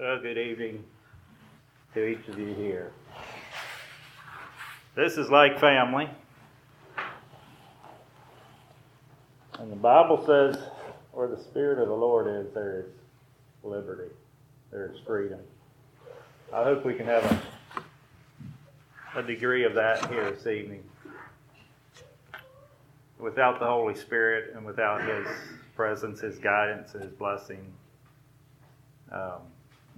Well, good evening to each of you here. This is like family. And the Bible says, where the Spirit of the Lord is, there is liberty, there is freedom. I hope we can have a, a degree of that here this evening. Without the Holy Spirit and without His presence, His guidance, His blessing, um,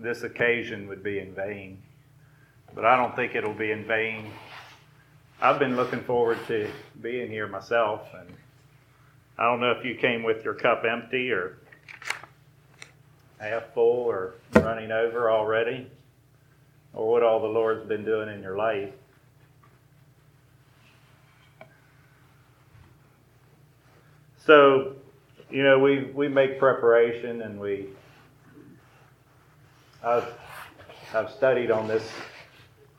this occasion would be in vain. But I don't think it'll be in vain. I've been looking forward to being here myself, and I don't know if you came with your cup empty or half full or running over already, or what all the Lord's been doing in your life. So, you know, we, we make preparation and we I've, I've studied on this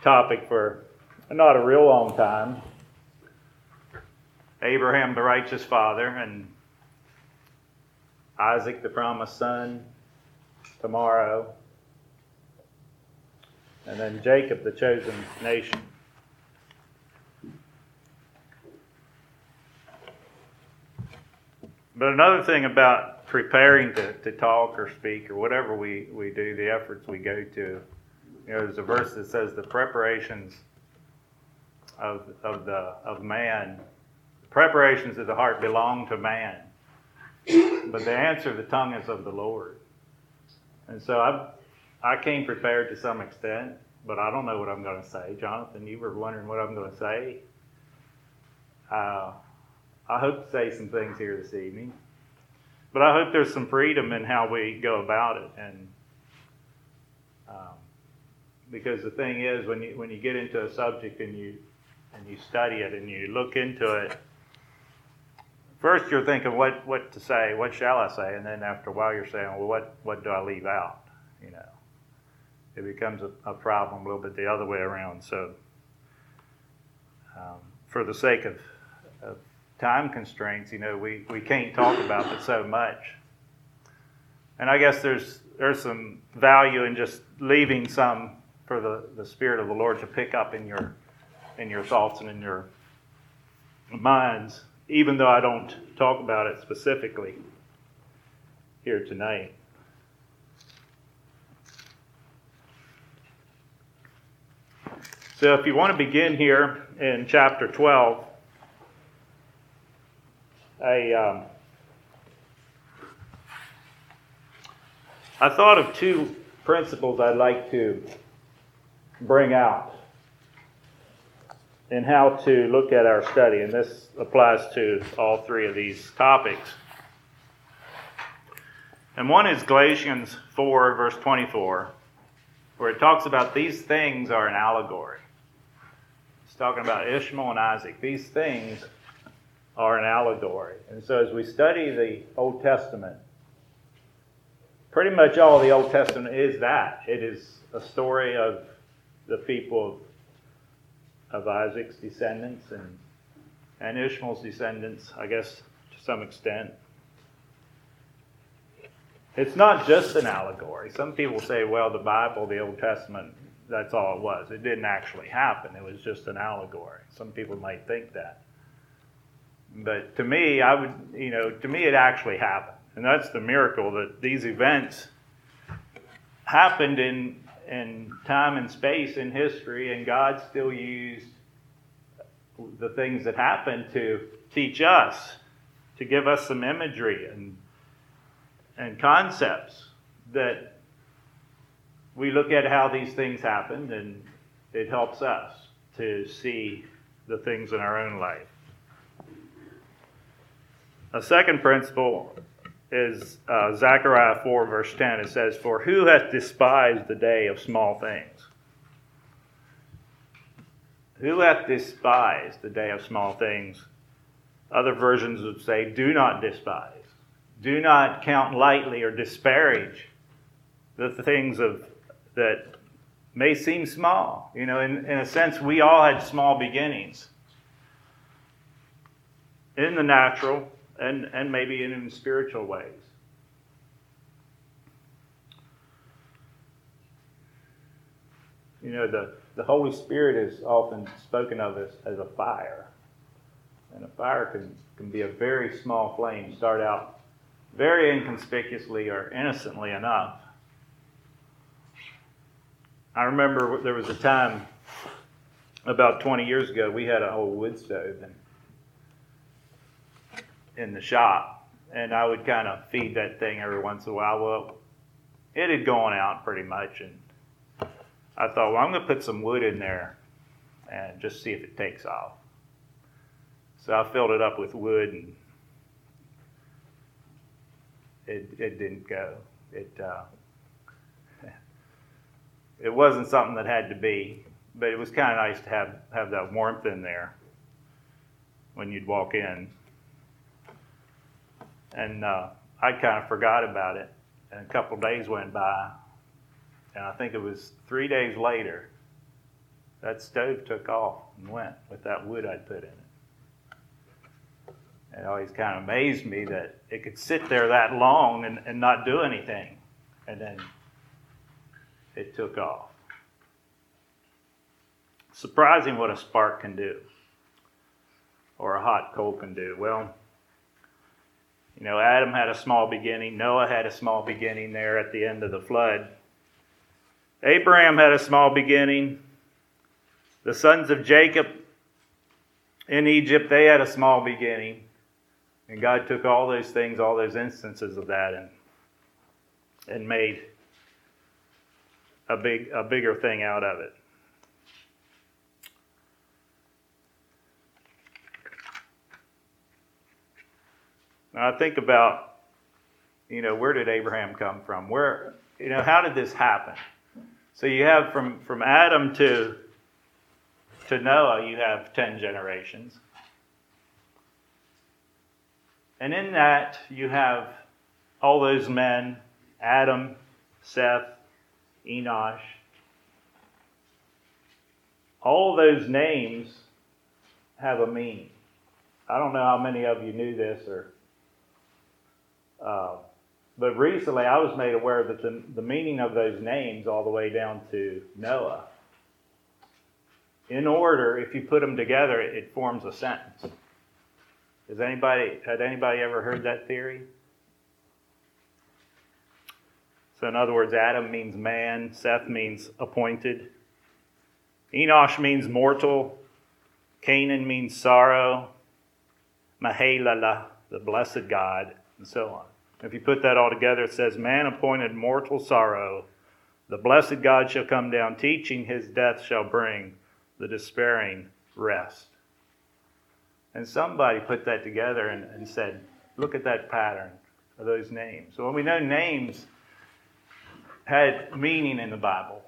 topic for not a real long time. Abraham, the righteous father, and Isaac, the promised son, tomorrow, and then Jacob, the chosen nation. But another thing about preparing to, to talk or speak or whatever we, we do, the efforts we go to. You know, there's a verse that says the preparations of, of, the, of man, the preparations of the heart belong to man, but the answer of the tongue is of the Lord. And so I, I came prepared to some extent, but I don't know what I'm going to say. Jonathan, you were wondering what I'm going to say. Uh, I hope to say some things here this evening. But I hope there's some freedom in how we go about it. And um, because the thing is, when you when you get into a subject and you and you study it and you look into it, first you're thinking what what to say, what shall I say, and then after a while you're saying, well, what what do I leave out? You know, it becomes a, a problem a little bit the other way around. So, um, for the sake of, of time constraints, you know, we, we can't talk about it so much. And I guess there's there's some value in just leaving some for the, the Spirit of the Lord to pick up in your in your thoughts and in your minds, even though I don't talk about it specifically here tonight. So if you want to begin here in chapter 12, I, um, I thought of two principles I'd like to bring out in how to look at our study, and this applies to all three of these topics. And one is Galatians 4, verse 24, where it talks about these things are an allegory. It's talking about Ishmael and Isaac. These things are an allegory. And so as we study the Old Testament, pretty much all the Old Testament is that. It is a story of the people of, of Isaac's descendants and, and Ishmael's descendants, I guess, to some extent. It's not just an allegory. Some people say, well, the Bible, the Old Testament, that's all it was. It didn't actually happen. It was just an allegory. Some people might think that. But to me, I would, you know, to me it actually happened. And that's the miracle that these events happened in, in time and space in history, and God still used the things that happened to teach us, to give us some imagery and, and concepts that we look at how these things happened, and it helps us to see the things in our own life. A second principle is uh, Zechariah 4, verse 10. It says, For who hath despised the day of small things? Who hath despised the day of small things? Other versions would say, Do not despise. Do not count lightly or disparage the things of that may seem small. You know, in, in a sense, we all had small beginnings in the natural, and, and maybe in, spiritual ways. You know, the, the Holy Spirit is often spoken of as, as a fire. And a fire can, can be a very small flame, start out very inconspicuously or innocently enough. I remember there was a time about 20 years ago, we had an old wood stove and in the shop, and I would kind of feed that thing every once in a while. Well, it had gone out pretty much, and I thought, well, I'm going to put some wood in there and just see if it takes off. So I filled it up with wood, and it it didn't go. It uh, it wasn't something that had to be, but it was kind of nice to have have that warmth in there when you'd walk in. And uh, I kind of forgot about it, and a couple days went by, and I think it was three days later that stove took off and went with that wood I'd put in it. It always kind of amazed me that it could sit there that long and, and not do anything. And then it took off. Surprising what a spark can do or a hot coal can do. Well, you know, Adam had a small beginning, Noah had a small beginning there at the end of the flood. Abraham had a small beginning. The sons of Jacob in Egypt, they had a small beginning. And God took all those things, all those instances of that, and and made a big a bigger thing out of it. Now I think about, you know, where did Abraham come from? Where, you know, how did this happen? So you have from from Adam to to Noah, you have ten generations. And in that, you have all those men Adam, Seth, Enosh. All those names have a meaning. I don't know how many of you knew this, or, uh, but recently I was made aware that the, the meaning of those names, all the way down to Noah, in order, if you put them together, it forms a sentence. Has anybody had anybody ever heard that theory? So in other words, Adam means man, Seth means appointed, Enosh means mortal, Canaan means sorrow, Mahalalel, the blessed God, and so on. If you put that all together, it says, Man appointed mortal sorrow, the blessed God shall come down, teaching his death shall bring the despairing rest. And somebody put that together and, and said, look at that pattern of those names. So when we know names had meaning in the Bible,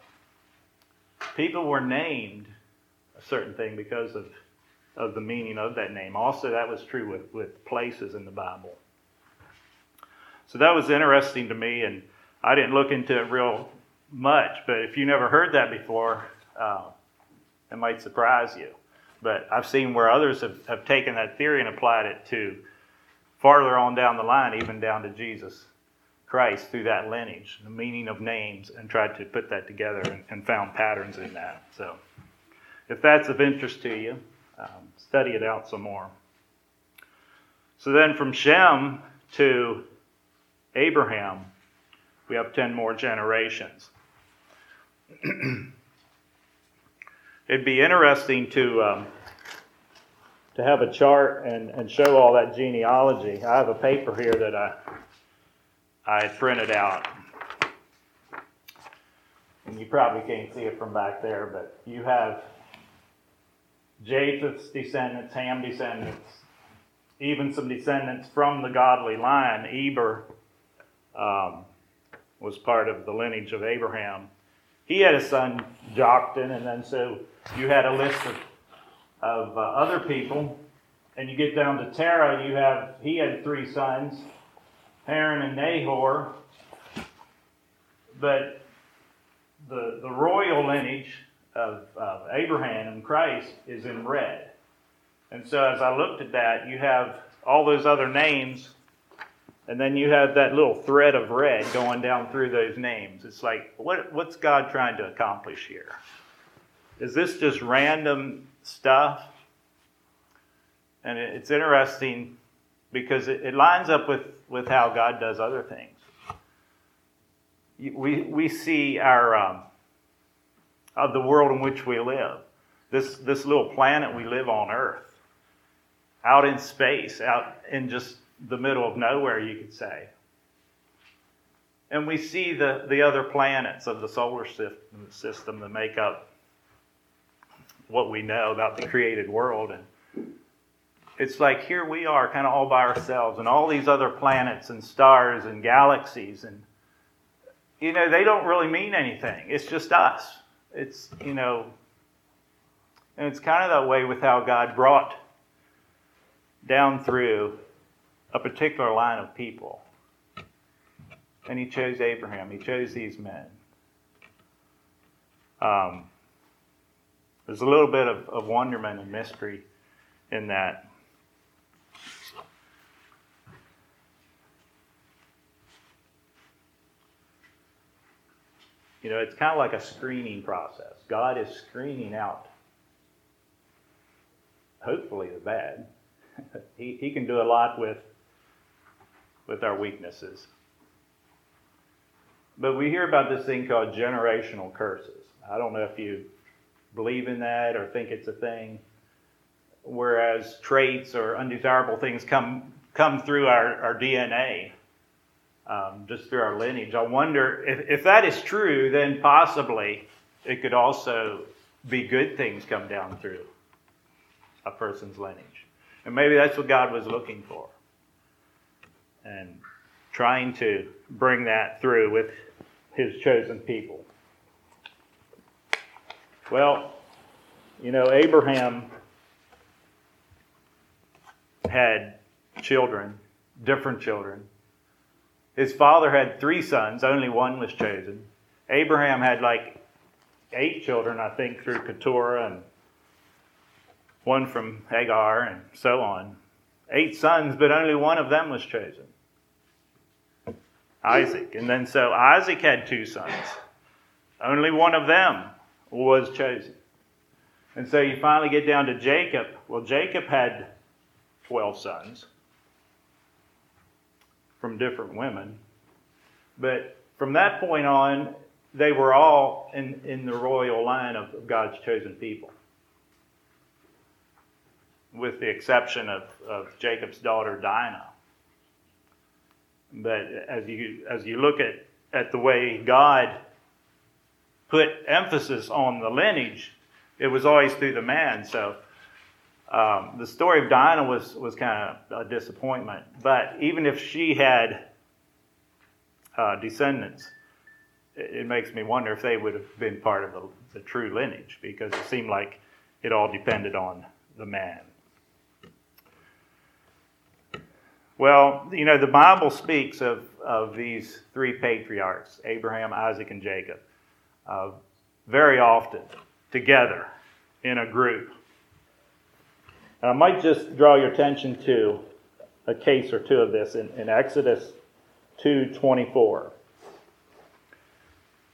people were named a certain thing because of, of the meaning of that name. Also, that was true with, with places in the Bible. So that was interesting to me, and I didn't look into it real much, but if you never heard that before, uh, it might surprise you. But I've seen where others have, have taken that theory and applied it to farther on down the line, even down to Jesus Christ through that lineage, the meaning of names, and tried to put that together and, and found patterns in that. So if that's of interest to you, um, study it out some more. So then from Shem to Abraham, we have 10 more generations. It'd be interesting to um, to have a chart and, and show all that genealogy. I have a paper here that I I printed out. And you probably can't see it from back there, but you have Japheth's descendants, Ham descendants, even some descendants from the godly line. Eber um, was part of the lineage of Abraham. He had a son, Joktan, and then so you had a list of of uh, other people. And you get down to Terah, you have, he had three sons, Haran and Nahor. But the, the royal lineage of, of Abraham and Christ is in red. And so as I looked at that, you have all those other names, and then you have that little thread of red going down through those names. It's like, what, what's God trying to accomplish here? is this just random stuff? And it's interesting because it, lines up with, with how God does other things. We, we see our um, of the world in which we live. This, this little planet we live on Earth, out in space, out in just the middle of nowhere, you could say. And we see the, the other planets of the solar system, system that make up what we know about the created world. And it's like here we are, kind of all by ourselves, and all these other planets and stars and galaxies. And, you know, they don't really mean anything. It's just us. It's, you know, and it's kind of that way with how God brought down through a particular line of people. And he chose Abraham, he chose these men. Um, there's a little bit of, of wonderment and mystery in that. You know, it's kind of like a screening process. God is screening out, hopefully, the bad. he, he can do a lot with, with our weaknesses. But we hear about this thing called generational curses. I don't know if you believe in that or think it's a thing. Whereas traits or undesirable things come come through our, our DNA, um, just through our lineage. I wonder if, if that is true, then possibly it could also be good things come down through a person's lineage. And maybe that's what God was looking for. And trying to bring that through with his chosen people. Well, you know, Abraham had children, different children. His father had three sons, only one was chosen. Abraham had like eight children, I think, through Keturah and one from Hagar and so on. Eight sons, but only one of them was chosen. Isaac. And then so Isaac had two sons. Only one of them was chosen. And so you finally get down to Jacob. Well, Jacob had 12 sons from different women. But from that point on, they were all in, in the royal line of God's chosen people, with the exception of, of Jacob's daughter Dinah. But as you as you look at, at the way God put emphasis on the lineage, it was always through the man. So um, the story of Dinah was was kind of a disappointment. But even if she had uh, descendants, it, makes me wonder if they would have been part of the, the true lineage because it seemed like it all depended on the man. Well, you know, the Bible speaks of, of these three patriarchs Abraham, Isaac, and Jacob uh, very often together in a group. And I might just draw your attention to a case or two of this in, in Exodus 2:24.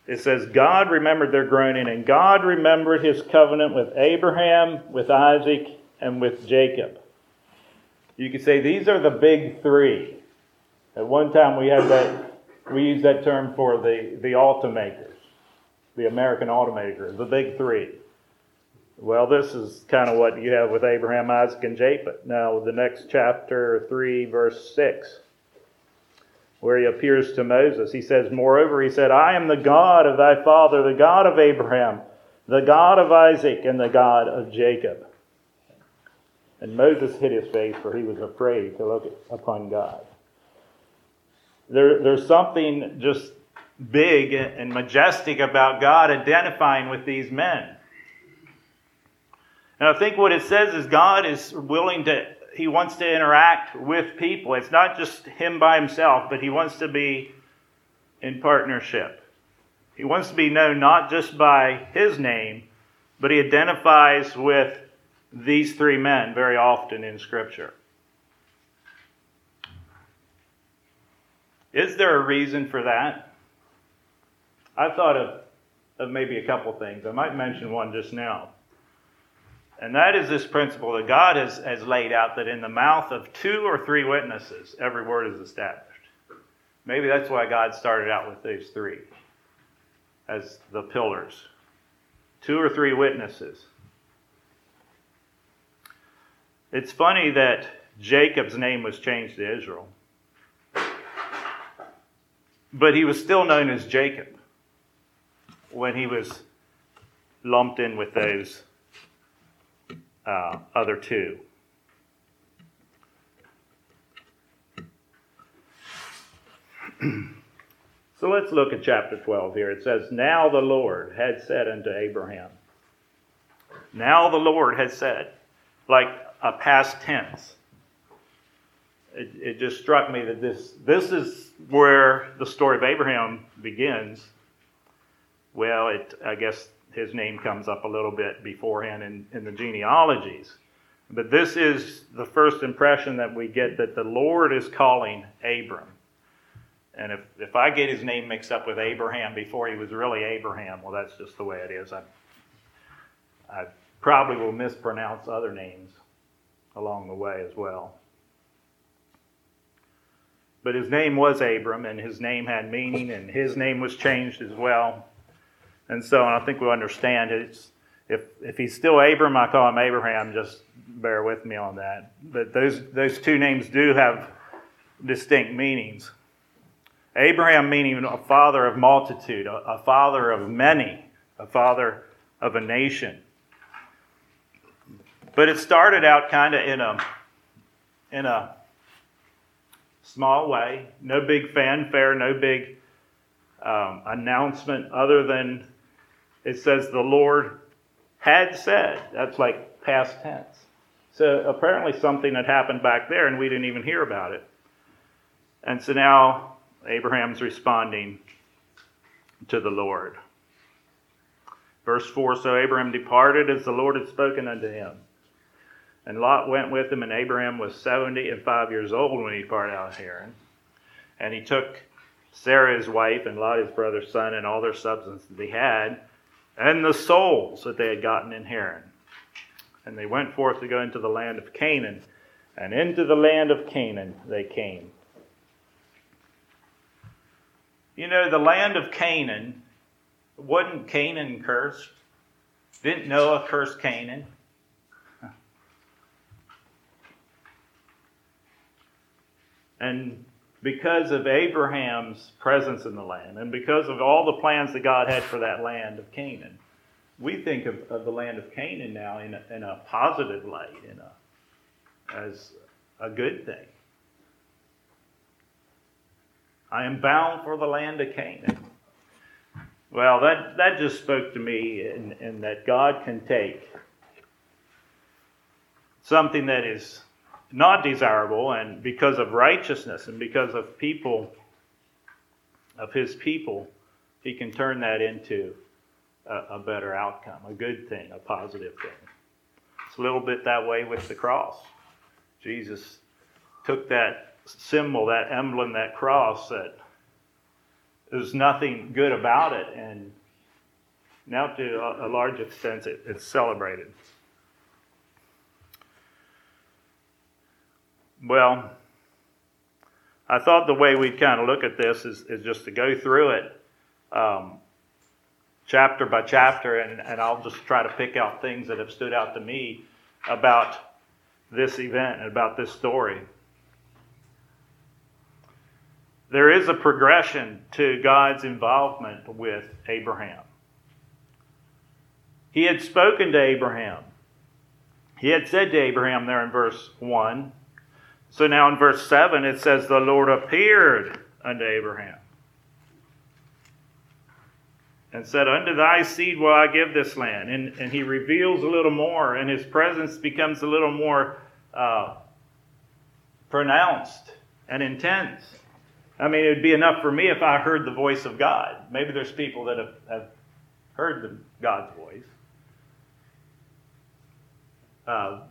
It says, God remembered their groaning, and God remembered his covenant with Abraham, with Isaac, and with Jacob. You could say these are the big three. At one time we had that we used that term for the, the automakers, the American automakers, the big three. Well, this is kind of what you have with Abraham, Isaac, and Jacob. Now, the next chapter 3, verse 6, where he appears to Moses, he says, Moreover, he said, I am the God of thy father, the God of Abraham, the God of Isaac, and the God of Jacob. And Moses hid his face, for he was afraid to look upon God. There, there's something just big and majestic about God identifying with these men. And I think what it says is God is willing to, he wants to interact with people. It's not just him by himself, but he wants to be in partnership. He wants to be known not just by his name, but he identifies with these three men very often in Scripture. Is there a reason for that? I thought of of maybe a couple things. I might mention one just now. And that is this principle that God has, has laid out that in the mouth of two or three witnesses, every word is established. Maybe that's why God started out with these three as the pillars. Two or three witnesses. It's funny that Jacob's name was changed to Israel, but he was still known as Jacob when he was lumped in with those uh, other two. so let's look at chapter 12 here. It says, Now the Lord had said unto Abraham, Now the Lord had said, like a past tense. It, it just struck me that this, this is where the story of Abraham begins. Well, it, I guess his name comes up a little bit beforehand in, in the genealogies. But this is the first impression that we get that the Lord is calling Abram. And if, if I get his name mixed up with Abraham before he was really Abraham, well, that's just the way it is. I, I probably will mispronounce other names along the way as well. But his name was Abram, and his name had meaning, and his name was changed as well. And so and I think we understand it's if if he's still Abram, I call him Abraham. Just bear with me on that. But those those two names do have distinct meanings. Abraham meaning a father of multitude, a, a father of many, a father of a nation. But it started out kind of in a in a small way, no big fanfare, no big um, announcement other than it says the Lord had said. That's like past tense. So apparently something had happened back there and we didn't even hear about it. And so now Abraham's responding to the Lord. Verse 4 So Abraham departed as the Lord had spoken unto him. And Lot went with him, and Abraham was seventy and five years old when he departed out of Haran. And he took Sarah his wife, and Lot his brother's son, and all their substance that they had, and the souls that they had gotten in Haran. And they went forth to go into the land of Canaan, and into the land of Canaan they came. You know, the land of Canaan, wasn't Canaan cursed? Didn't Noah curse Canaan? And because of Abraham's presence in the land and because of all the plans that God had for that land of Canaan, we think of, of the land of Canaan now in a, in a positive light, in a, as a good thing. I am bound for the land of Canaan. Well, that, that just spoke to me in that God can take something that is not desirable, and because of righteousness and because of people, of his people, he can turn that into a, a better outcome, a good thing, a positive thing. It's a little bit that way with the cross. Jesus took that symbol, that emblem, that cross that there's nothing good about it, and now to a, large extent it, it's celebrated. Well, I thought the way we'd kind of look at this is, is just to go through it um, chapter by chapter, and, and I'll just try to pick out things that have stood out to me about this event and about this story. There is a progression to God's involvement with Abraham. He had spoken to Abraham. He had said to Abraham there in verse 1 so now in verse 7, it says, The Lord appeared unto Abraham and said, Unto thy seed will I give this land. And, and he reveals a little more, and his presence becomes a little more uh, pronounced and intense. I mean, it would be enough for me if I heard the voice of God. Maybe there's people that have, have heard the, God's voice. Uh,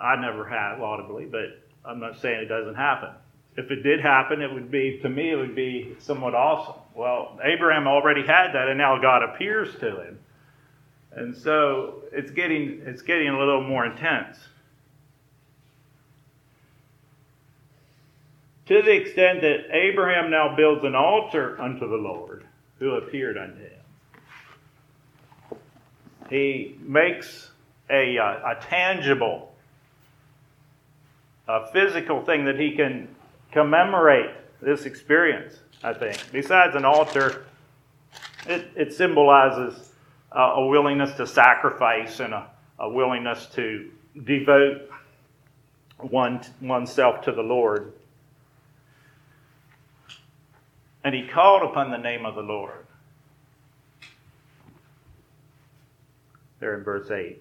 I never have audibly, but I'm not saying it doesn't happen. if it did happen, it would be, to me, it would be somewhat awesome. Well, Abraham already had that, and now God appears to him. And so it's getting, it's getting a little more intense. To the extent that Abraham now builds an altar unto the Lord who appeared unto him. He makes a, uh, a tangible, a physical thing that he can commemorate this experience, I think. Besides an altar, it, it symbolizes a willingness to sacrifice and a, a willingness to devote one, oneself to the Lord. And he called upon the name of the Lord. There in verse 8.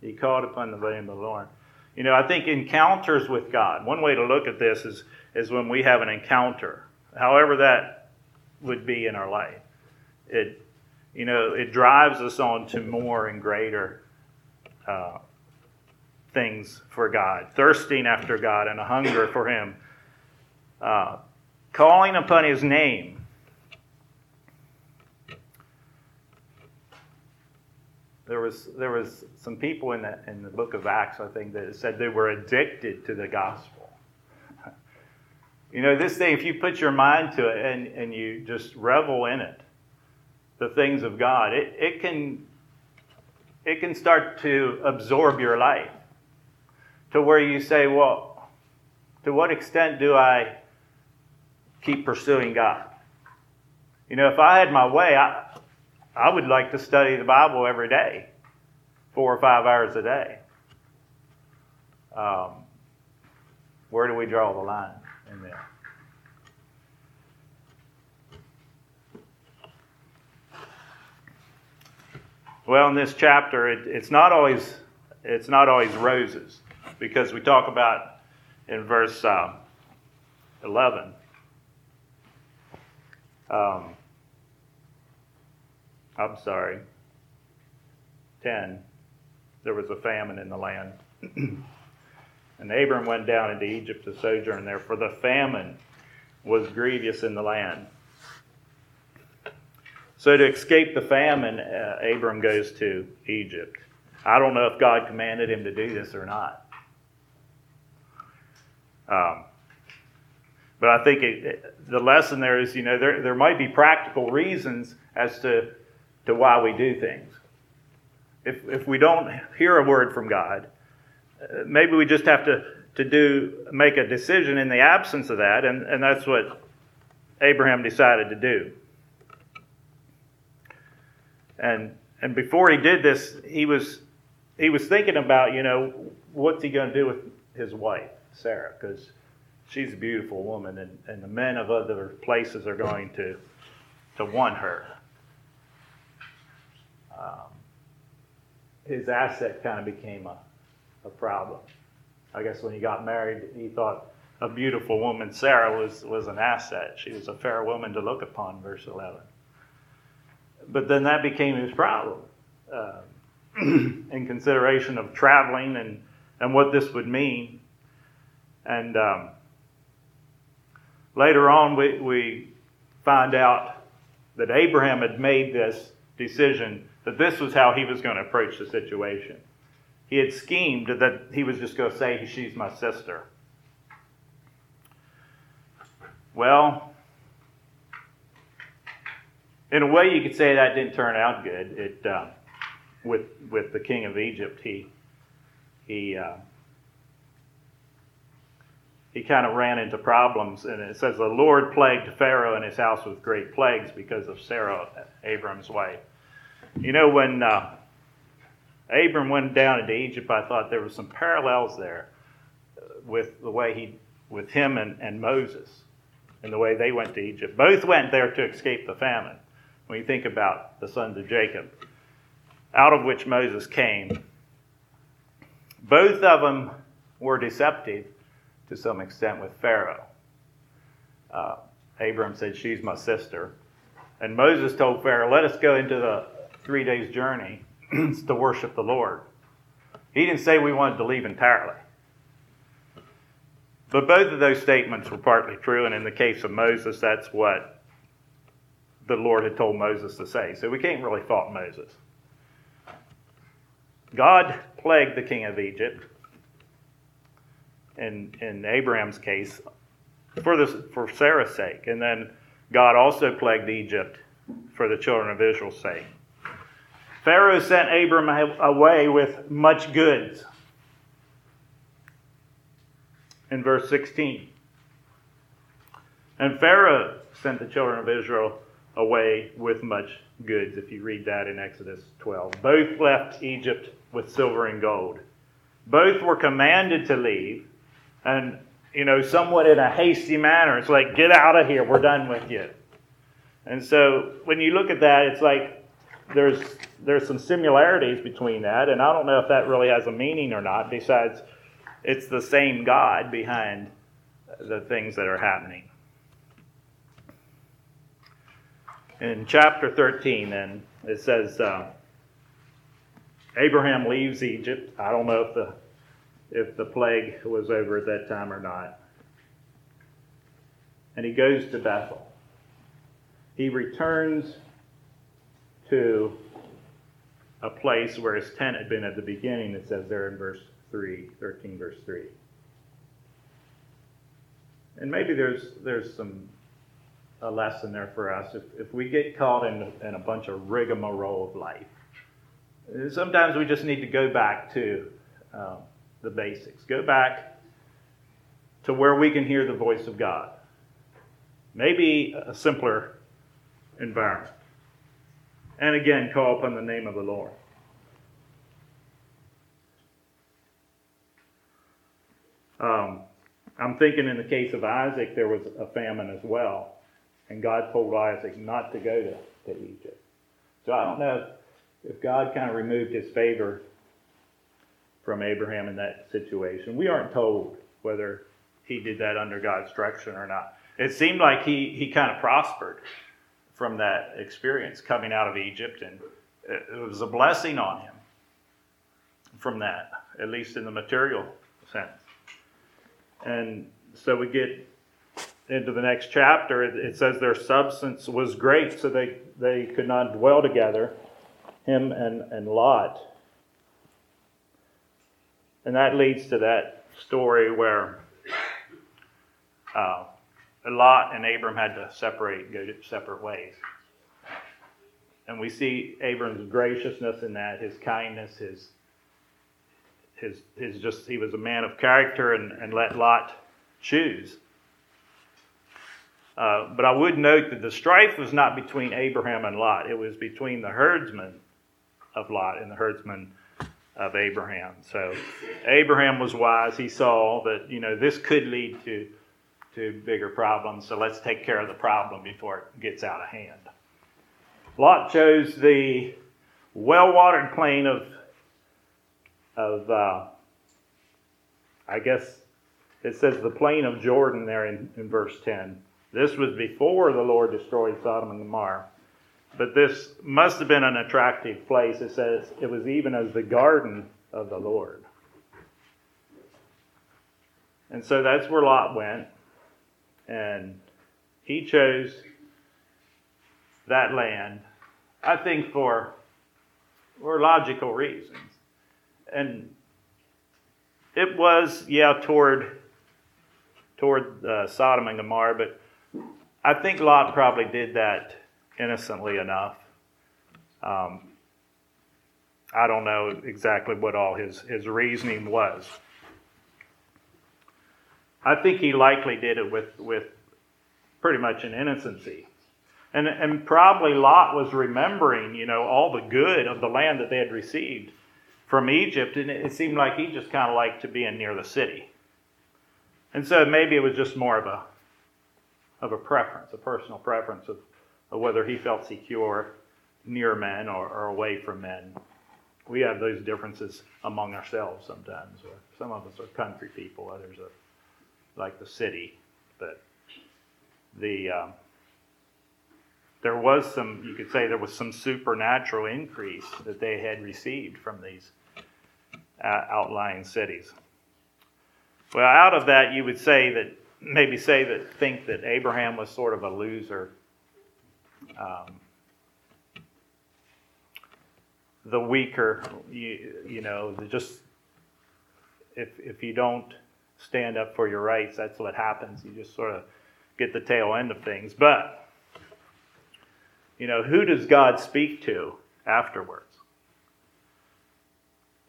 He called upon the name of the Lord. You know, I think encounters with God, one way to look at this is, is when we have an encounter, however that would be in our life. It, you know, it drives us on to more and greater uh, things for God, thirsting after God and a hunger for Him, uh, calling upon His name. There was there was some people in the in the book of Acts, I think, that said they were addicted to the gospel. You know, this thing, if you put your mind to it and, and you just revel in it, the things of God, it, it can it can start to absorb your life to where you say, well, to what extent do I keep pursuing God? You know, if I had my way, I, I would like to study the Bible every day, four or five hours a day. Um, where do we draw the line in there? Well, in this chapter, it, it's not always it's not always roses because we talk about in verse uh, 11. Um, I'm sorry, 10. There was a famine in the land. and Abram went down into Egypt to sojourn there, for the famine was grievous in the land. So, to escape the famine, uh, Abram goes to Egypt. I don't know if God commanded him to do this or not. Um, but I think it, it, the lesson there is, you know, there, there might be practical reasons as to, to why we do things. If, if we don't hear a word from God, uh, maybe we just have to, to do make a decision in the absence of that, and, and that's what Abraham decided to do. And and before he did this, he was he was thinking about you know what's he going to do with his wife Sarah because she's a beautiful woman and, and the men of other places are going to to want her. Um, his asset kind of became a, a problem. I guess when he got married, he thought a beautiful woman, Sarah, was, was an asset. She was a fair woman to look upon, verse 11 but then that became his problem uh, in consideration of traveling and, and what this would mean. And um, later on, we, we find out that Abraham had made this decision that this was how he was going to approach the situation. He had schemed that he was just going to say, She's my sister. Well, in a way, you could say that didn't turn out good. It uh, with with the king of Egypt, he he uh, he kind of ran into problems, and it says the Lord plagued Pharaoh and his house with great plagues because of Sarah, Abram's wife. You know, when uh, Abram went down into Egypt, I thought there were some parallels there with the way he, with him and, and Moses, and the way they went to Egypt. Both went there to escape the famine when you think about the sons of Jacob, out of which Moses came. Both of them were deceptive to some extent with Pharaoh. Uh, Abram said, She's my sister. And Moses told Pharaoh, Let us go into the three days' journey to worship the Lord. He didn't say we wanted to leave entirely. But both of those statements were partly true, and in the case of Moses, that's what the Lord had told Moses to say. So we can't really fault Moses. God plagued the king of Egypt, in, in Abraham's case, for, this, for Sarah's sake. And then God also plagued Egypt for the children of Israel's sake. Pharaoh sent Abram away with much goods. In verse 16. And Pharaoh sent the children of Israel away with much goods, if you read that in Exodus 12. Both left Egypt with silver and gold. Both were commanded to leave, and, you know, somewhat in a hasty manner. It's like, get out of here, we're done with you. And so when you look at that, it's like there's, there's some similarities between that, and I don't know if that really has a meaning or not, besides it's the same God behind the things that are happening. In chapter 13, then, it says uh, Abraham leaves Egypt. I don't know if the, if the plague was over at that time or not. And he goes to Bethel. He returns to a place where his tent had been at the beginning, it says there in verse 3, 13, verse 3. And maybe there's, there's some a lesson there for us. If, if we get caught in, in a bunch of rigmarole of life, sometimes we just need to go back to um, the basics. Go back to where we can hear the voice of God. Maybe a simpler environment. And again, call upon the name of the Lord. Um, I'm thinking in the case of Isaac, there was a famine as well. And God told Isaac not to go to, to Egypt. So I don't know if God kind of removed his favor from Abraham in that situation. We aren't told whether he did that under God's direction or not. It seemed like he, he kind of prospered from that experience coming out of Egypt, and it was a blessing on him from that, at least in the material sense. And so we get into the next chapter, it, says their substance was great, so they, they could not dwell together, him and, and Lot. And that leads to that story where uh, Lot and Abram had to separate, go separate ways. And we see Abram's graciousness in that, his kindness, his his, his just he was a man of character and, and let Lot choose. Uh, but I would note that the strife was not between Abraham and Lot. It was between the herdsmen of Lot and the herdsmen of Abraham. So Abraham was wise. He saw that, you know, this could lead to, to bigger problems. So let's take care of the problem before it gets out of hand. Lot chose the well watered plain of of, uh, I guess it says the plain of Jordan there in, in verse 10. This was before the Lord destroyed Sodom and Gomorrah. But this must have been an attractive place. It says it was even as the garden of the Lord. And so that's where Lot went. And he chose that land, I think, for, for logical reasons and it was yeah toward toward uh, Sodom and Gomorrah, but I think Lot probably did that innocently enough. Um, I don't know exactly what all his, his reasoning was. I think he likely did it with, with pretty much an innocency. And, and probably Lot was remembering, you know, all the good of the land that they had received from Egypt, and it seemed like he just kind of liked to be near the city. And so maybe it was just more of a of a preference, a personal preference of, of whether he felt secure near men or, or away from men. We have those differences among ourselves sometimes. Or Some of us are country people, others are like the city. But the um, there was some, you could say, there was some supernatural increase that they had received from these uh, outlying cities. Well, out of that, you would say that maybe say that think that Abraham was sort of a loser. Um, the weaker, you, you know, just if if you don't stand up for your rights, that's what happens. You just sort of get the tail end of things. But you know, who does God speak to afterwards?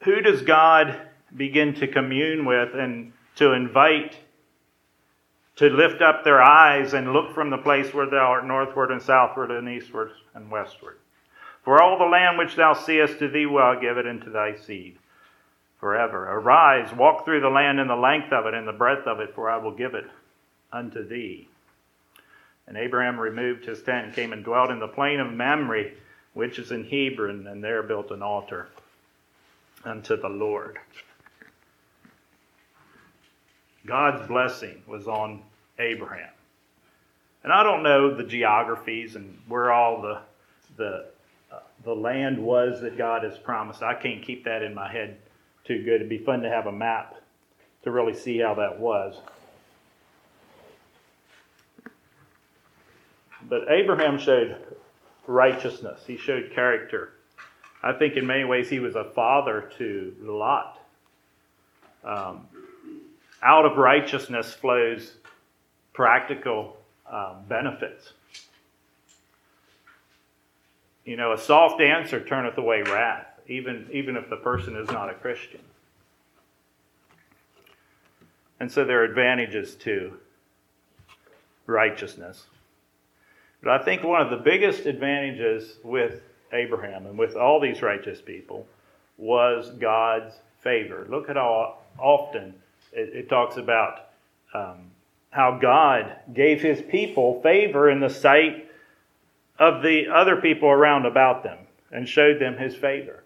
Who does God begin to commune with and to invite to lift up their eyes and look from the place where thou art northward and southward and eastward and westward? For all the land which thou seest to thee will I give it unto thy seed forever. Arise, walk through the land in the length of it and the breadth of it, for I will give it unto thee. And Abraham removed his tent and came and dwelt in the plain of Mamre, which is in Hebron, and there built an altar unto the Lord. God's blessing was on Abraham. And I don't know the geographies and where all the the uh, the land was that God has promised. I can't keep that in my head too good. It'd be fun to have a map to really see how that was. But Abraham showed righteousness. He showed character. I think in many ways he was a father to Lot. Um, out of righteousness flows practical um, benefits. You know, a soft answer turneth away wrath, even, even if the person is not a Christian. And so there are advantages to righteousness. But I think one of the biggest advantages with Abraham and with all these righteous people was God's favor. Look at how often it, it talks about um, how God gave his people favor in the sight of the other people around about them and showed them his favor.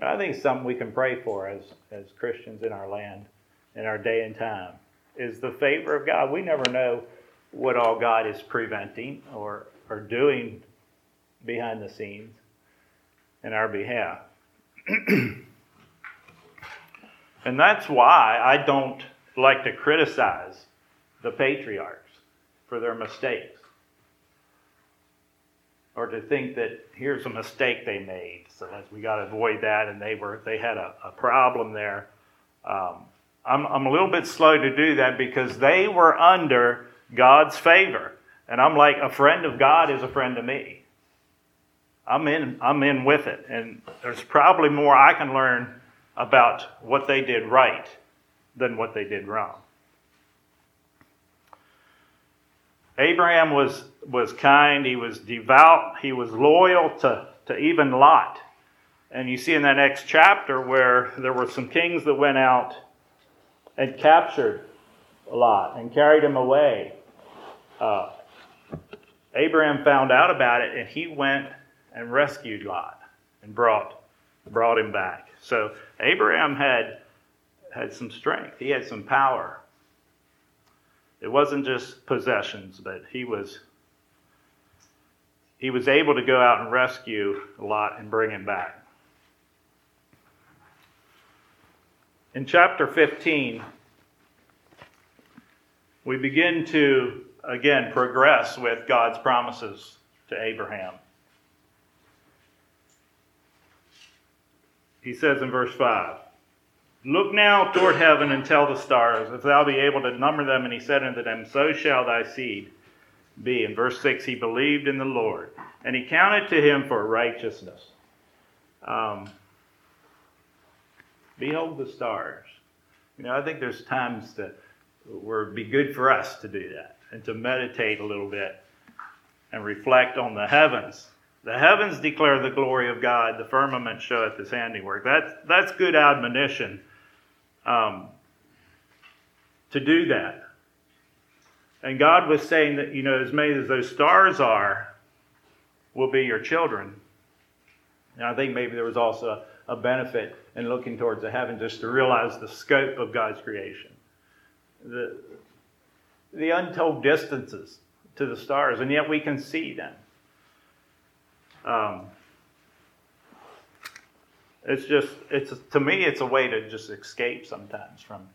I think something we can pray for as, as Christians in our land, in our day and time, is the favor of God. We never know what all God is preventing or, or doing behind the scenes in our behalf. and that's why I don't like to criticize the patriarchs for their mistakes or to think that here's a mistake they made. So we got to avoid that and they were they had a, a problem there. Um, I'm, I'm a little bit slow to do that because they were under god's favor. And i'm like a friend of god is a friend of me. I'm in i'm in with it. And there's probably more i can learn about what they did right than what they did wrong Abraham was, was kind, he was devout, he was loyal to, to even Lot. And you see in that next chapter where there were some kings that went out and captured Lot and carried him away. Uh, Abraham found out about it and he went and rescued Lot and brought, brought him back. So Abraham had, had some strength, he had some power. It wasn't just possessions, but he was he was able to go out and rescue a Lot and bring him back. In chapter 15, we begin to again progress with God's promises to Abraham. He says in verse 5 Look now toward heaven and tell the stars, if thou be able to number them. And he said unto them, So shall thy seed be. In verse 6, he believed in the Lord, and he counted to him for righteousness. Um, behold the stars. You know, I think there's times that it'd be good for us to do that and to meditate a little bit and reflect on the heavens. The heavens declare the glory of God, the firmament showeth his handiwork. That's, that's good admonition um, to do that. And God was saying that, you know, as many as those stars are, will be your children. And I think maybe there was also a, benefit in looking towards the heavens just to realize the scope of God's creation. The, the untold distances to the stars, and yet we can see them. Um, it's just it's to me it's a way to just escape sometimes from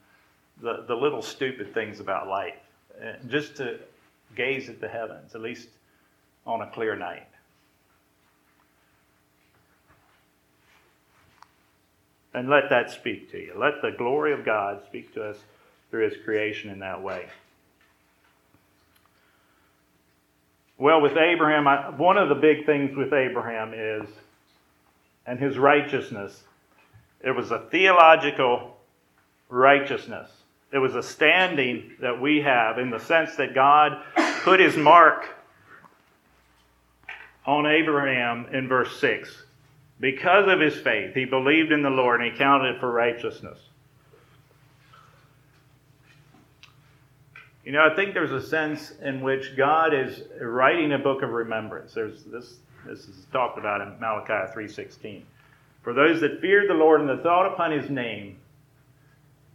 the, the little stupid things about life, and just to gaze at the heavens, at least on a clear night. And let that speak to you. Let the glory of God speak to us through His creation in that way. Well, with Abraham, I, one of the big things with Abraham is, and his righteousness, it was a theological righteousness. It was a standing that we have in the sense that God put his mark on Abraham in verse 6. Because of his faith, he believed in the Lord and he counted it for righteousness. You know, I think there's a sense in which God is writing a book of remembrance. There's this this is talked about in Malachi 3:16. For those that feared the Lord and that thought upon his name,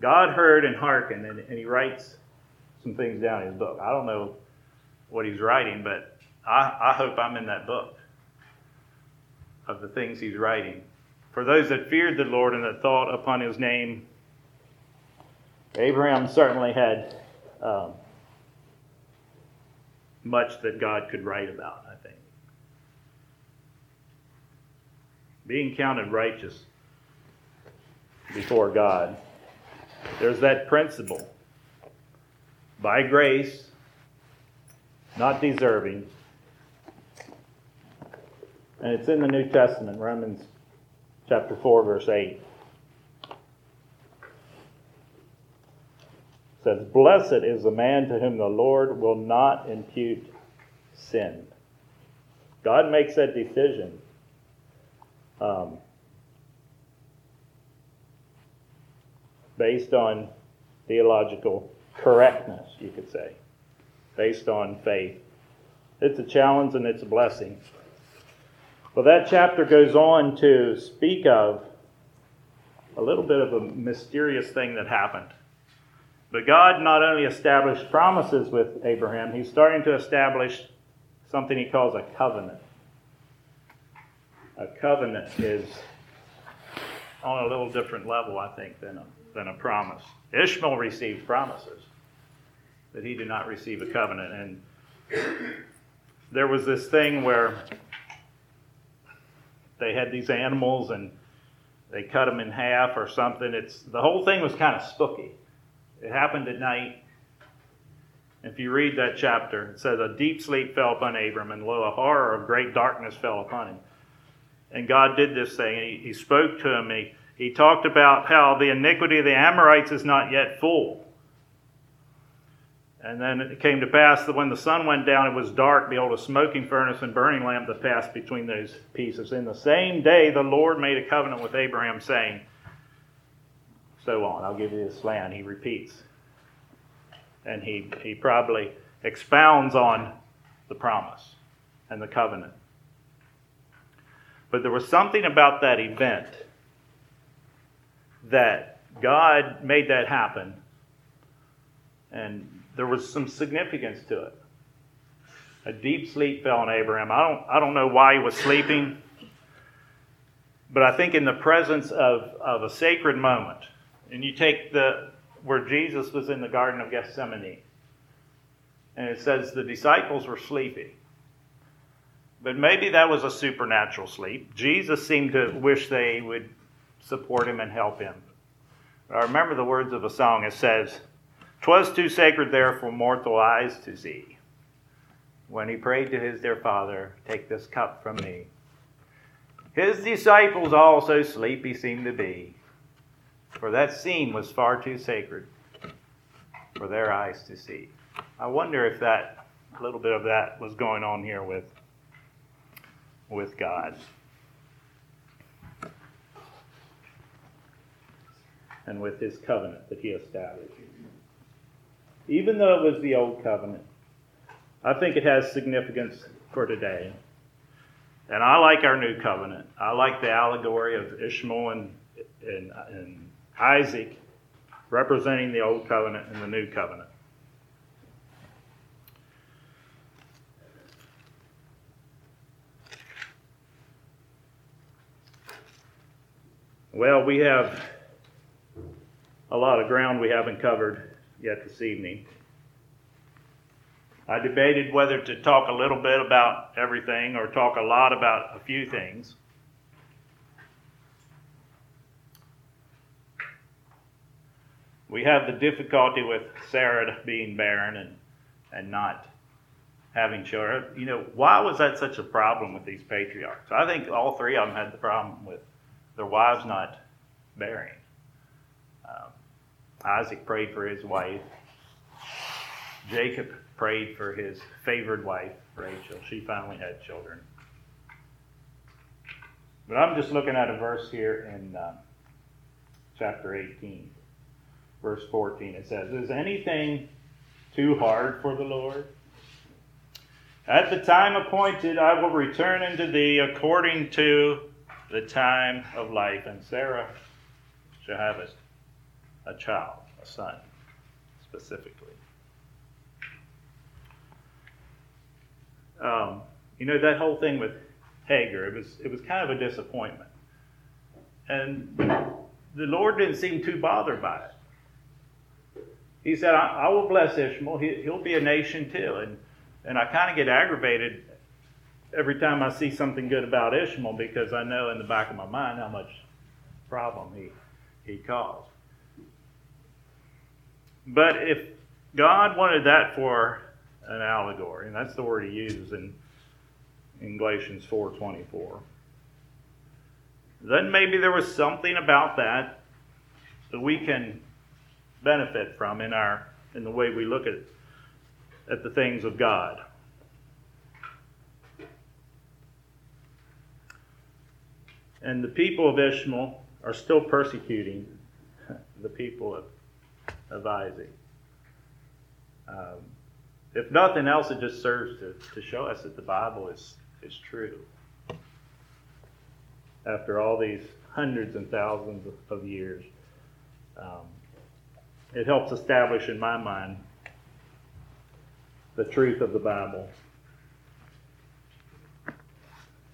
God heard and hearkened, and, and he writes some things down in his book. I don't know what he's writing, but I, I hope I'm in that book of the things he's writing. For those that feared the Lord and that thought upon his name, Abraham certainly had um, much that God could write about, I think. Being counted righteous before God. There's that principle. By grace, not deserving. And it's in the New Testament, Romans chapter 4, verse 8. says, Blessed is the man to whom the Lord will not impute sin. God makes that decision. Um, based on theological correctness, you could say, based on faith. It's a challenge and it's a blessing. Well, that chapter goes on to speak of a little bit of a mysterious thing that happened. But God not only established promises with Abraham, he's starting to establish something he calls a covenant. A covenant is on a little different level, I think, than a, than a promise. Ishmael received promises, but he did not receive a covenant. And there was this thing where they had these animals and they cut them in half or something. It's the whole thing was kind of spooky. It happened at night. If you read that chapter, it says, A deep sleep fell upon Abram, and lo, a horror of great darkness fell upon him. And God did this thing. He, he spoke to him. He, he talked about how the iniquity of the Amorites is not yet full. And then it came to pass that when the sun went down, it was dark. Behold, a smoking furnace and burning lamp that passed between those pieces. In the same day, the Lord made a covenant with Abraham, saying, so on. I'll give you this land. He repeats. And he, he probably expounds on the promise and the covenant. But there was something about that event that God made that happen, and there was some significance to it. A deep sleep fell on Abraham. I don't, I don't know why he was sleeping, but I think in the presence of, of a sacred moment, and you take the where Jesus was in the Garden of Gethsemane, and it says the disciples were sleepy. But maybe that was a supernatural sleep. Jesus seemed to wish they would support him and help him. I remember the words of a song. It says, "Twas too sacred there for mortal eyes to see." When he prayed to his dear Father, "Take this cup from me." His disciples also sleepy seemed to be for that scene was far too sacred for their eyes to see. I wonder if that a little bit of that was going on here with with God. And with his covenant that he established. Even though it was the old covenant, I think it has significance for today. And I like our new covenant. I like the allegory of Ishmael and, and, and Isaac representing the old covenant and the new covenant. Well, we have a lot of ground we haven't covered yet this evening. I debated whether to talk a little bit about everything or talk a lot about a few things. We have the difficulty with Sarah being barren and, and not having children. You know, why was that such a problem with these patriarchs? I think all three of them had the problem with their wives not bearing. Um, Isaac prayed for his wife. Jacob prayed for his favored wife, Rachel. She finally had children. But I'm just looking at a verse here in um, chapter 18, verse 14. It says, Is anything too hard for the Lord? At the time appointed, I will return unto thee according to the time of life. And Sarah shall have a, a child, a son, specifically. Um, you know that whole thing with Hagar. It was it was kind of a disappointment, and the Lord didn't seem too bothered by it. He said, "I, I will bless Ishmael. He, he'll be a nation too." And and I kind of get aggravated every time I see something good about Ishmael because I know in the back of my mind how much problem he he caused. But if God wanted that for an allegory, and that's the word he uses in, in Galatians 4.24. Then maybe there was something about that that we can benefit from in our in the way we look at at the things of God. And the people of Ishmael are still persecuting the people of, of Isaac. Um, if nothing else, it just serves to, to show us that the Bible is, is true. After all these hundreds and thousands of, years, um, it helps establish in my mind the truth of the Bible.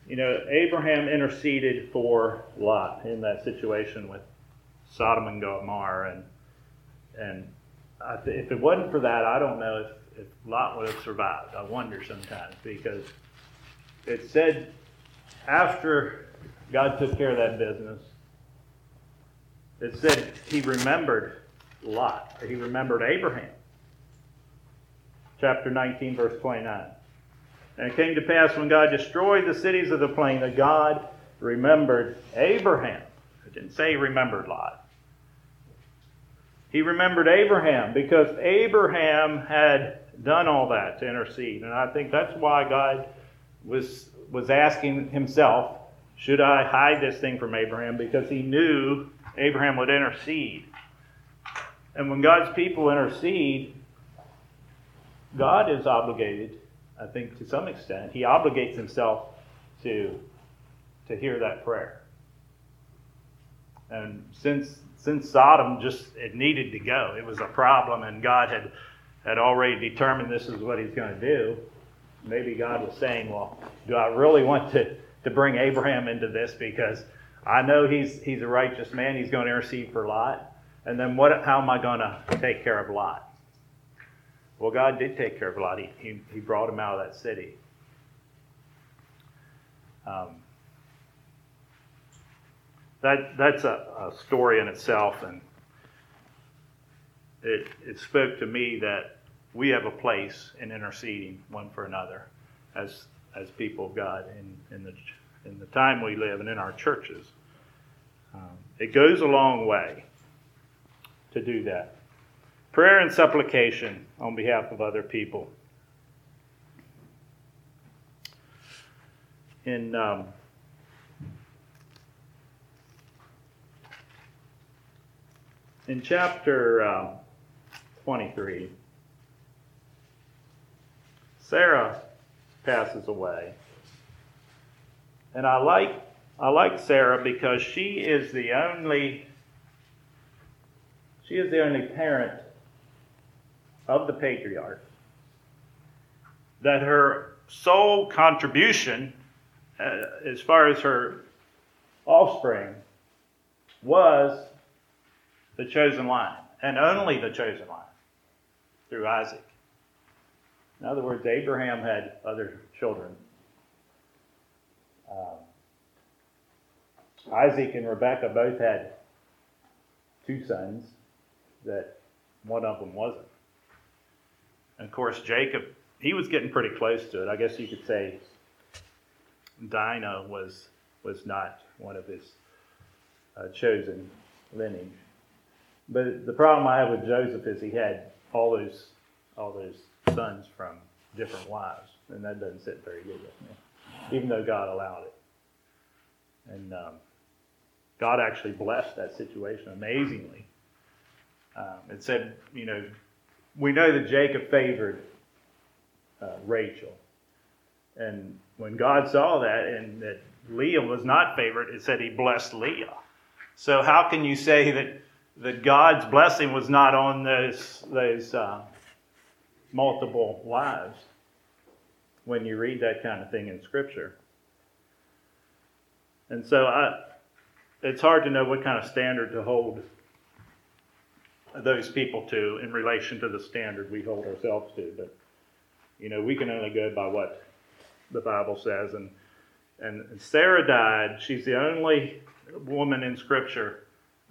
You know, Abraham interceded for Lot in that situation with Sodom and Gomorrah, and and if it wasn't for that, I don't know if if Lot would have survived. I wonder sometimes because it said after God took care of that business, it said he remembered Lot, he remembered Abraham. Chapter 19, verse 29. And it came to pass when God destroyed the cities of the plain that God remembered Abraham. It didn't say he remembered Lot. He remembered Abraham because Abraham had done all that to intercede. And I think that's why God was, was asking himself, should I hide this thing from Abraham? Because he knew Abraham would intercede. And when God's people intercede, God is obligated, I think to some extent, he obligates himself to, to hear that prayer. And since since Sodom just it needed to go, it was a problem, and God had had already determined this is what he's going to do, maybe God was saying, well, do I really want to, to bring Abraham into this because I know he's, he's a righteous man. He's going to intercede for Lot. And then what, how am I going to take care of Lot? Well, God did take care of a Lot. He, he, he brought him out of that city. Um, that, that's a, a story in itself, and it, it spoke to me that we have a place in interceding one for another as, as people of God in, in, the, in the time we live and in our churches. Um, it goes a long way to do that. Prayer and supplication on behalf of other people. In um, in chapter um, 23, Sarah passes away. And I like I like Sarah because she is the only she is the only parent of the patriarch that her sole contribution uh, as far as her offspring was the chosen line, and only the chosen line through Isaac. In other words, Abraham had other children. Um, Isaac and Rebekah both had two sons that one of them wasn't. And of course, Jacob, he was getting pretty close to it. I guess you could say Dinah was was not one of his uh, chosen lineage. But the problem I have with Joseph is he had all those all those sons from different wives, and that doesn't sit very good with me, even though God allowed it. And um, God actually blessed that situation amazingly. Um, it said, you know, we know that Jacob favored uh, Rachel. And when God saw that and that Leah was not favored, it said he blessed Leah. So how can you say that, that God's blessing was not on those, those uh, multiple wives when you read that kind of thing in Scripture? And so I, it's hard to know what kind of standard to hold those people to in relation to the standard we hold ourselves to. But you know, we can only go by what the Bible says. And and Sarah died. She's the only woman in Scripture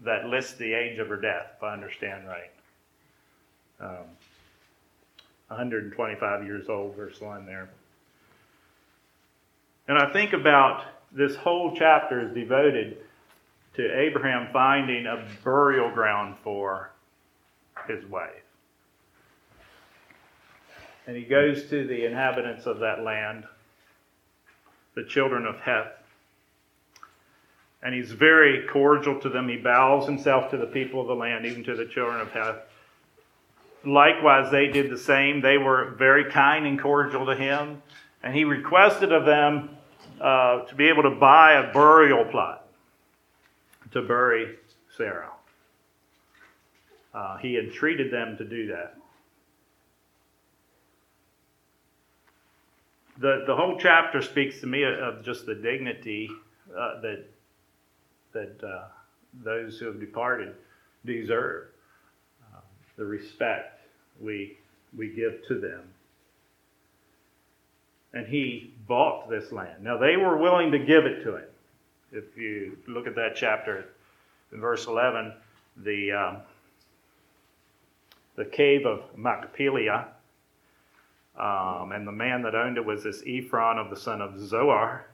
that lists the age of her death, if I understand right. Um, 125 years old, verse 1 there. And I think about this whole chapter is devoted to Abraham finding a burial ground for his wife. And he goes to the inhabitants of that land, the children of Heth. And he's very cordial to them. He bows himself to the people of the land, even to the children of Heth. Likewise, they did the same. They were very kind and cordial to him. And he requested of them uh, to be able to buy a burial plot to bury Sarah. Uh, he entreated them to do that. The, the whole chapter speaks to me of just the dignity uh, that, that uh, those who have departed deserve, uh, the respect we, we give to them. And he bought this land. Now, they were willing to give it to him. If you look at that chapter in verse 11, the. Um, the cave of Machpelah. Um, and the man that owned it was this Ephron of the son of Zohar.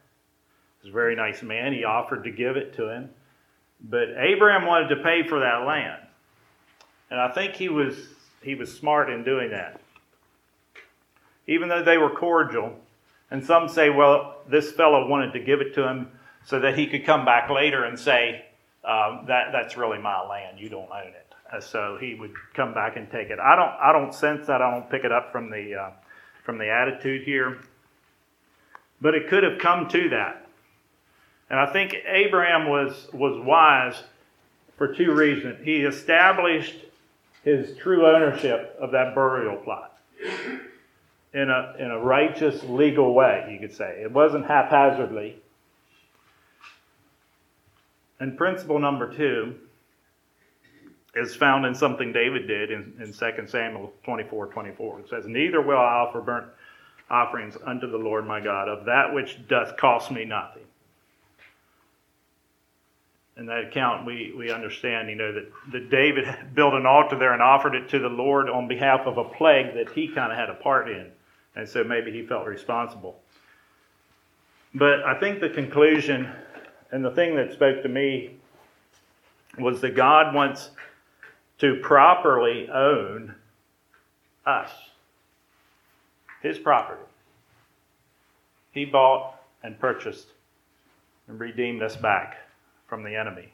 He was a very nice man. He offered to give it to him. But Abraham wanted to pay for that land. And I think he was, he was smart in doing that. Even though they were cordial, and some say, well, this fellow wanted to give it to him so that he could come back later and say, um, that, that's really my land, you don't own it. Uh, so he would come back and take it. I don't, I don't sense that. I don't pick it up from the, uh, from the attitude here. But it could have come to that. And I think Abraham was, was wise for two reasons. He established his true ownership of that burial plot in a, in a righteous, legal way, you could say. It wasn't haphazardly. And principle number two, is found in something David did in, in 2 Samuel 24 24. It says, Neither will I offer burnt offerings unto the Lord my God of that which doth cost me nothing. In that account, we, we understand, you know, that, that David built an altar there and offered it to the Lord on behalf of a plague that he kind of had a part in. And so maybe he felt responsible. But I think the conclusion and the thing that spoke to me was that God wants to properly own us, his property. He bought and purchased and redeemed us back from the enemy.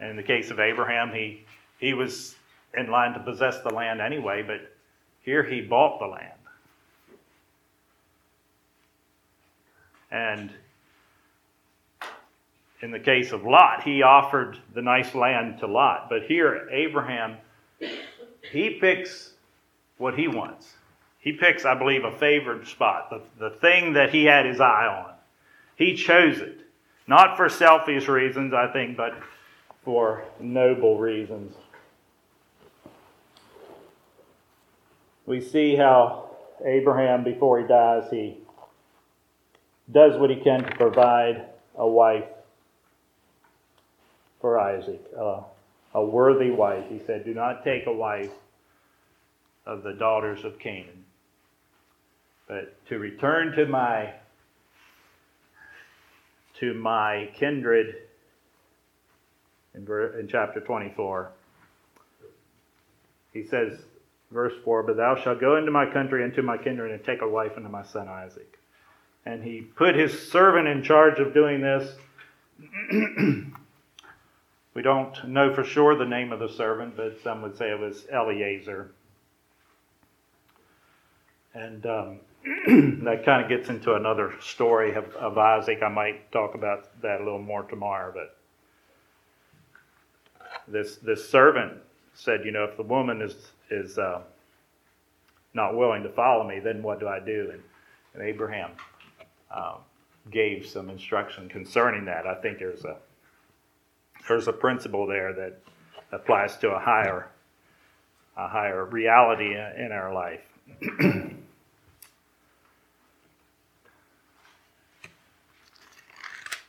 And in the case of Abraham, he, he was in line to possess the land anyway, but here he bought the land. And in the case of Lot, he offered the nice land to Lot. But here, Abraham, he picks what he wants. He picks, I believe, a favored spot, the, the thing that he had his eye on. He chose it. Not for selfish reasons, I think, but for noble reasons. We see how Abraham, before he dies, he does what he can to provide a wife for Isaac, uh, a worthy wife. He said, Do not take a wife of the daughters of Canaan, but to return to my to my kindred in, in chapter 24. He says, verse 4 But thou shalt go into my country and to my kindred and take a wife unto my son Isaac. And he put his servant in charge of doing this. we don't know for sure the name of the servant, but some would say it was Eliezer. And um, that kind of gets into another story of, of Isaac. I might talk about that a little more tomorrow, but this this servant said, you know, if the woman is is uh, not willing to follow me, then what do I do? And, and Abraham um, gave some instruction concerning that. I think there's a there's a principle there that applies to a higher a higher reality in, our life.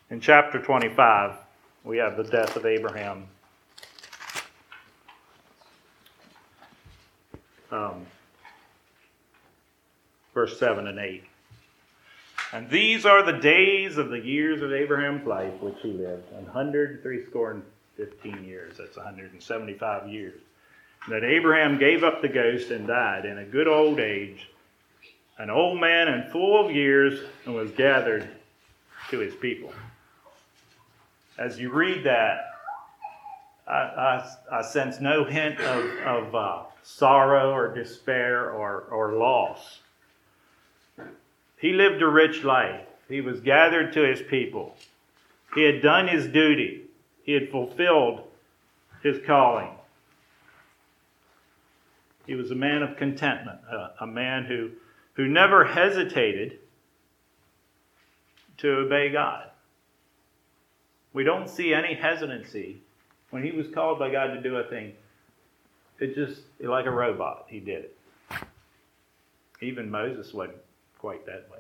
in chapter 25, we have the death of Abraham. Um, verse 7 and 8. And these are the days of the years of Abraham's life which he lived, an hundred three score and fifteen years. That's 175 years. That Abraham gave up the ghost and died in a good old age, an old man and full of years, and was gathered to his people. As you read that, I, I, I sense no hint of, of uh, sorrow or despair or, or loss. He lived a rich life. He was gathered to his people. He had done his duty. He had fulfilled his calling. He was a man of contentment, a, a man who, who never hesitated to obey God. We don't see any hesitancy when he was called by God to do a thing. It just, like a robot, he did it. Even Moses wasn't quite that way.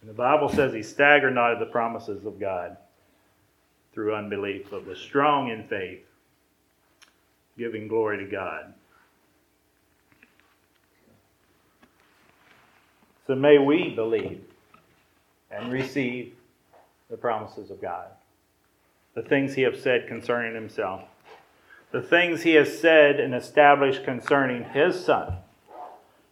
And the Bible says he staggered not at the promises of God through unbelief, but was strong in faith, giving glory to God. So may we believe and receive the promises of God, the things he has said concerning himself the things he has said and established concerning his son.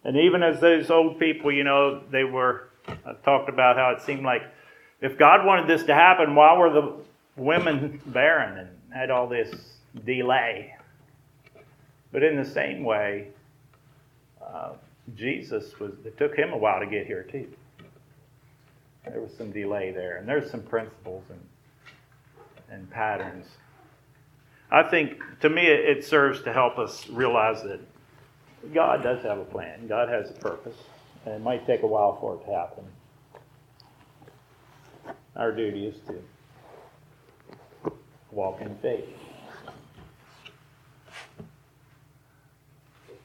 And even as those old people, you know, they were uh, talked about how it seemed like if God wanted this to happen, why were the women barren and had all this delay? But in the same way, uh, Jesus was, it took him a while to get here too. There was some delay there, and there's some principles and, and patterns I think to me it serves to help us realize that God does have a plan. God has a purpose, and it might take a while for it to happen. Our duty is to walk in faith.